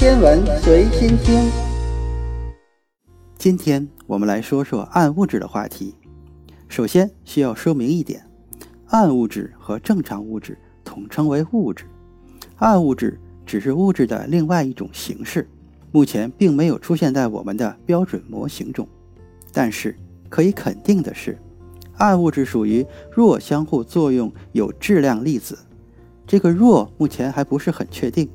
天文随心听。今天我们来说说暗物质的话题。首先需要说明一点，暗物质和正常物质统称为物质。暗物质只是物质的另外一种形式，目前并没有出现在我们的标准模型中。但是可以肯定的是，暗物质属于弱相互作用有质量粒子。这个弱目前还不是很确定，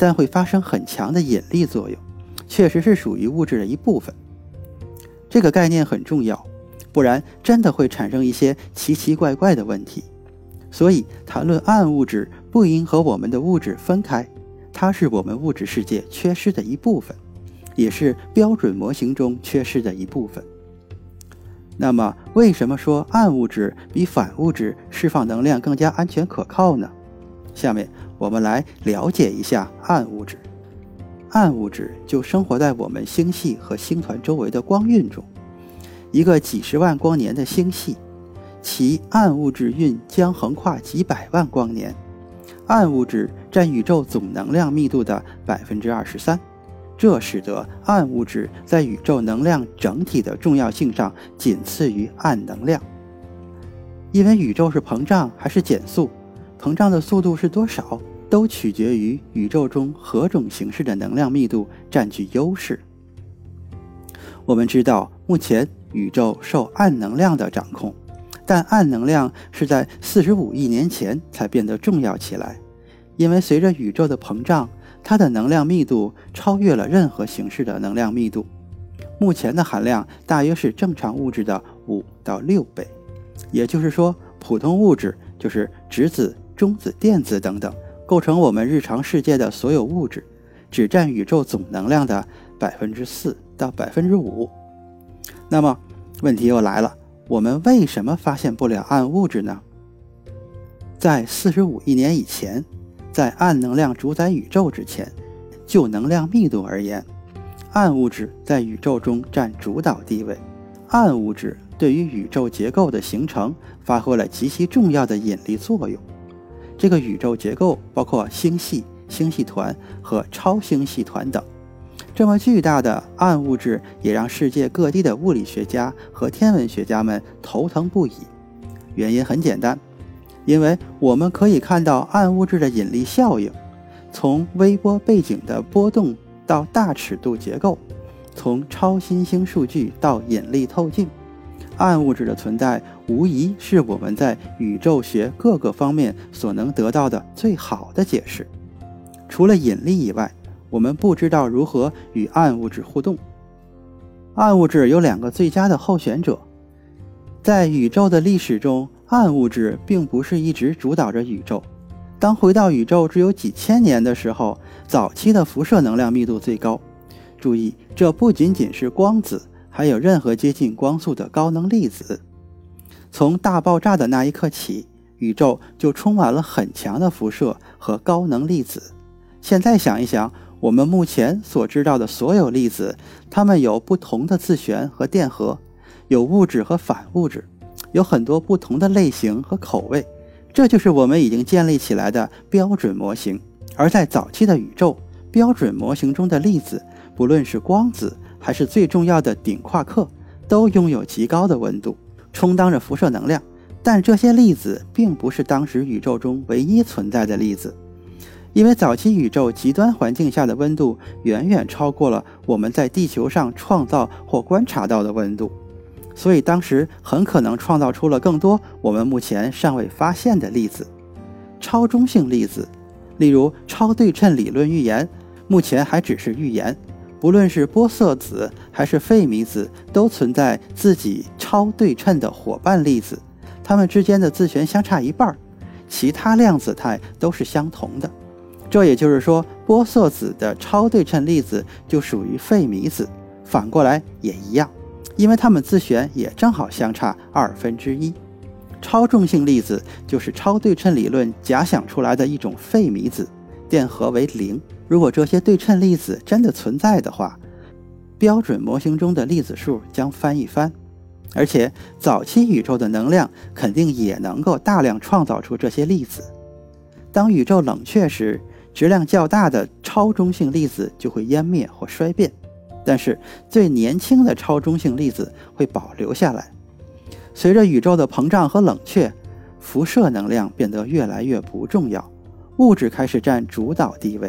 但会发生很强的引力作用，确实是属于物质的一部分。这个概念很重要，不然真的会产生一些奇奇怪怪的问题。所以，谈论暗物质不应和我们的物质分开，它是我们物质世界缺失的一部分，也是标准模型中缺失的一部分。那么，为什么说暗物质比反物质释放能量更加安全可靠呢？下面我们来了解一下暗物质。暗物质就生活在我们星系和星团周围的光晕中。一个几十万光年的星系，其暗物质晕将横跨几百万光年。暗物质占宇宙总能量密度的百分之二十三，这使得暗物质在宇宙能量整体的重要性上仅次于暗能量。因为宇宙是膨胀还是减速，膨胀的速度是多少？都取决于宇宙中何种形式的能量密度占据优势。我们知道，目前宇宙受暗能量的掌控，但暗能量是在四十五亿年前才变得重要起来，因为随着宇宙的膨胀，它的能量密度超越了任何形式的能量密度。目前的含量大约是正常物质的五到六倍，也就是说，普通物质就是质子、中子、电子等等。构成我们日常世界的所有物质，只占宇宙总能量的百分之四到百分之五。那么，问题又来了：我们为什么发现不了暗物质呢？在四十五亿年以前，在暗能量主宰宇宙之前，就能量密度而言，暗物质在宇宙中占主导地位。暗物质对于宇宙结构的形成发挥了极其重要的引力作用。这个宇宙结构包括星系、星系团和超星系团等。这么巨大的暗物质，也让世界各地的物理学家和天文学家们头疼不已。原因很简单，因为我们可以看到暗物质的引力效应，从微波背景的波动到大尺度结构，从超新星数据到引力透镜。暗物质的存在，无疑是我们在宇宙学各个方面所能得到的最好的解释。除了引力以外，我们不知道如何与暗物质互动。暗物质有两个最佳的候选者。在宇宙的历史中，暗物质并不是一直主导着宇宙。当回到宇宙只有几千年的时候，早期的辐射能量密度最高。注意，这不仅仅是光子。还有任何接近光速的高能粒子，从大爆炸的那一刻起，宇宙就充满了很强的辐射和高能粒子。现在想一想，我们目前所知道的所有粒子，它们有不同的自旋和电荷，有物质和反物质，有很多不同的类型和口味。这就是我们已经建立起来的标准模型。而在早期的宇宙，标准模型中的粒子，不论是光子，还是最重要的顶夸克，都拥有极高的温度，充当着辐射能量。但这些粒子并不是当时宇宙中唯一存在的粒子，因为早期宇宙极端环境下的温度远远超过了我们在地球上创造或观察到的温度，所以当时很可能创造出了更多我们目前尚未发现的粒子。超中性粒子，例如超对称理论预言，目前还只是预言。不论是玻色子还是费米子，都存在自己超对称的伙伴粒子，它们之间的自旋相差一半儿，其他量子态都是相同的。这也就是说，玻色子的超对称粒子就属于费米子，反过来也一样，因为它们自旋也正好相差二分之一。超重性粒子就是超对称理论假想出来的一种费米子，电荷为零。如果这些对称粒子真的存在的话，标准模型中的粒子数将翻一番，而且早期宇宙的能量肯定也能够大量创造出这些粒子。当宇宙冷却时，质量较大的超中性粒子就会湮灭或衰变，但是最年轻的超中性粒子会保留下来。随着宇宙的膨胀和冷却，辐射能量变得越来越不重要，物质开始占主导地位。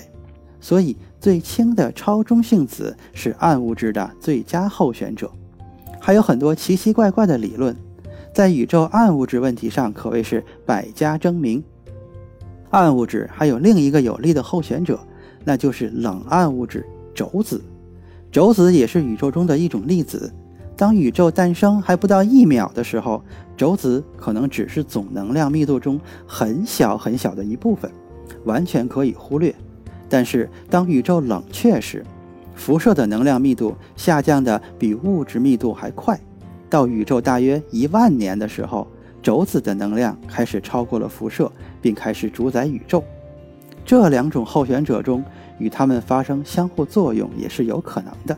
所以，最轻的超中性子是暗物质的最佳候选者。还有很多奇奇怪怪的理论，在宇宙暗物质问题上可谓是百家争鸣。暗物质还有另一个有力的候选者，那就是冷暗物质轴子。轴子也是宇宙中的一种粒子。当宇宙诞生还不到一秒的时候，轴子可能只是总能量密度中很小很小的一部分，完全可以忽略。但是当宇宙冷却时，辐射的能量密度下降的比物质密度还快。到宇宙大约一万年的时候，轴子的能量开始超过了辐射，并开始主宰宇宙。这两种候选者中，与它们发生相互作用也是有可能的。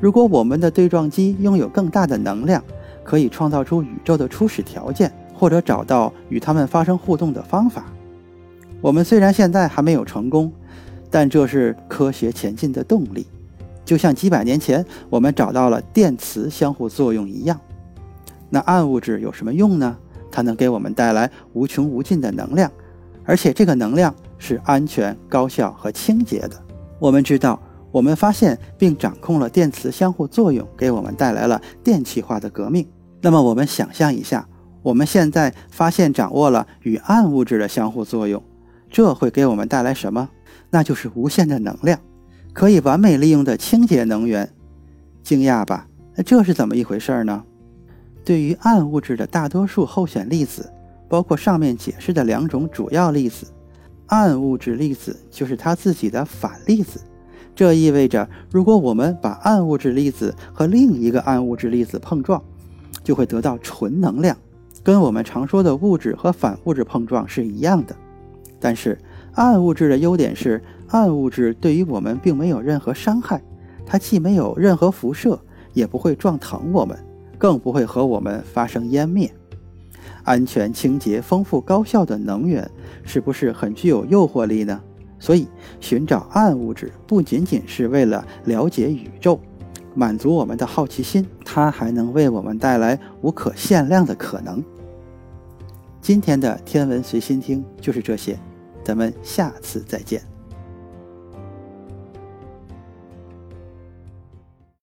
如果我们的对撞机拥有更大的能量，可以创造出宇宙的初始条件，或者找到与它们发生互动的方法。我们虽然现在还没有成功，但这是科学前进的动力，就像几百年前我们找到了电磁相互作用一样。那暗物质有什么用呢？它能给我们带来无穷无尽的能量，而且这个能量是安全、高效和清洁的。我们知道。我们发现并掌控了电磁相互作用，给我们带来了电气化的革命。那么，我们想象一下，我们现在发现掌握了与暗物质的相互作用，这会给我们带来什么？那就是无限的能量，可以完美利用的清洁能源。惊讶吧？那这是怎么一回事呢？对于暗物质的大多数候选粒子，包括上面解释的两种主要粒子，暗物质粒子就是它自己的反粒子。这意味着，如果我们把暗物质粒子和另一个暗物质粒子碰撞，就会得到纯能量，跟我们常说的物质和反物质碰撞是一样的。但是，暗物质的优点是，暗物质对于我们并没有任何伤害，它既没有任何辐射，也不会撞疼我们，更不会和我们发生湮灭。安全、清洁、丰富、高效的能源，是不是很具有诱惑力呢？所以，寻找暗物质不仅仅是为了了解宇宙，满足我们的好奇心，它还能为我们带来无可限量的可能。今天的天文随心听就是这些，咱们下次再见。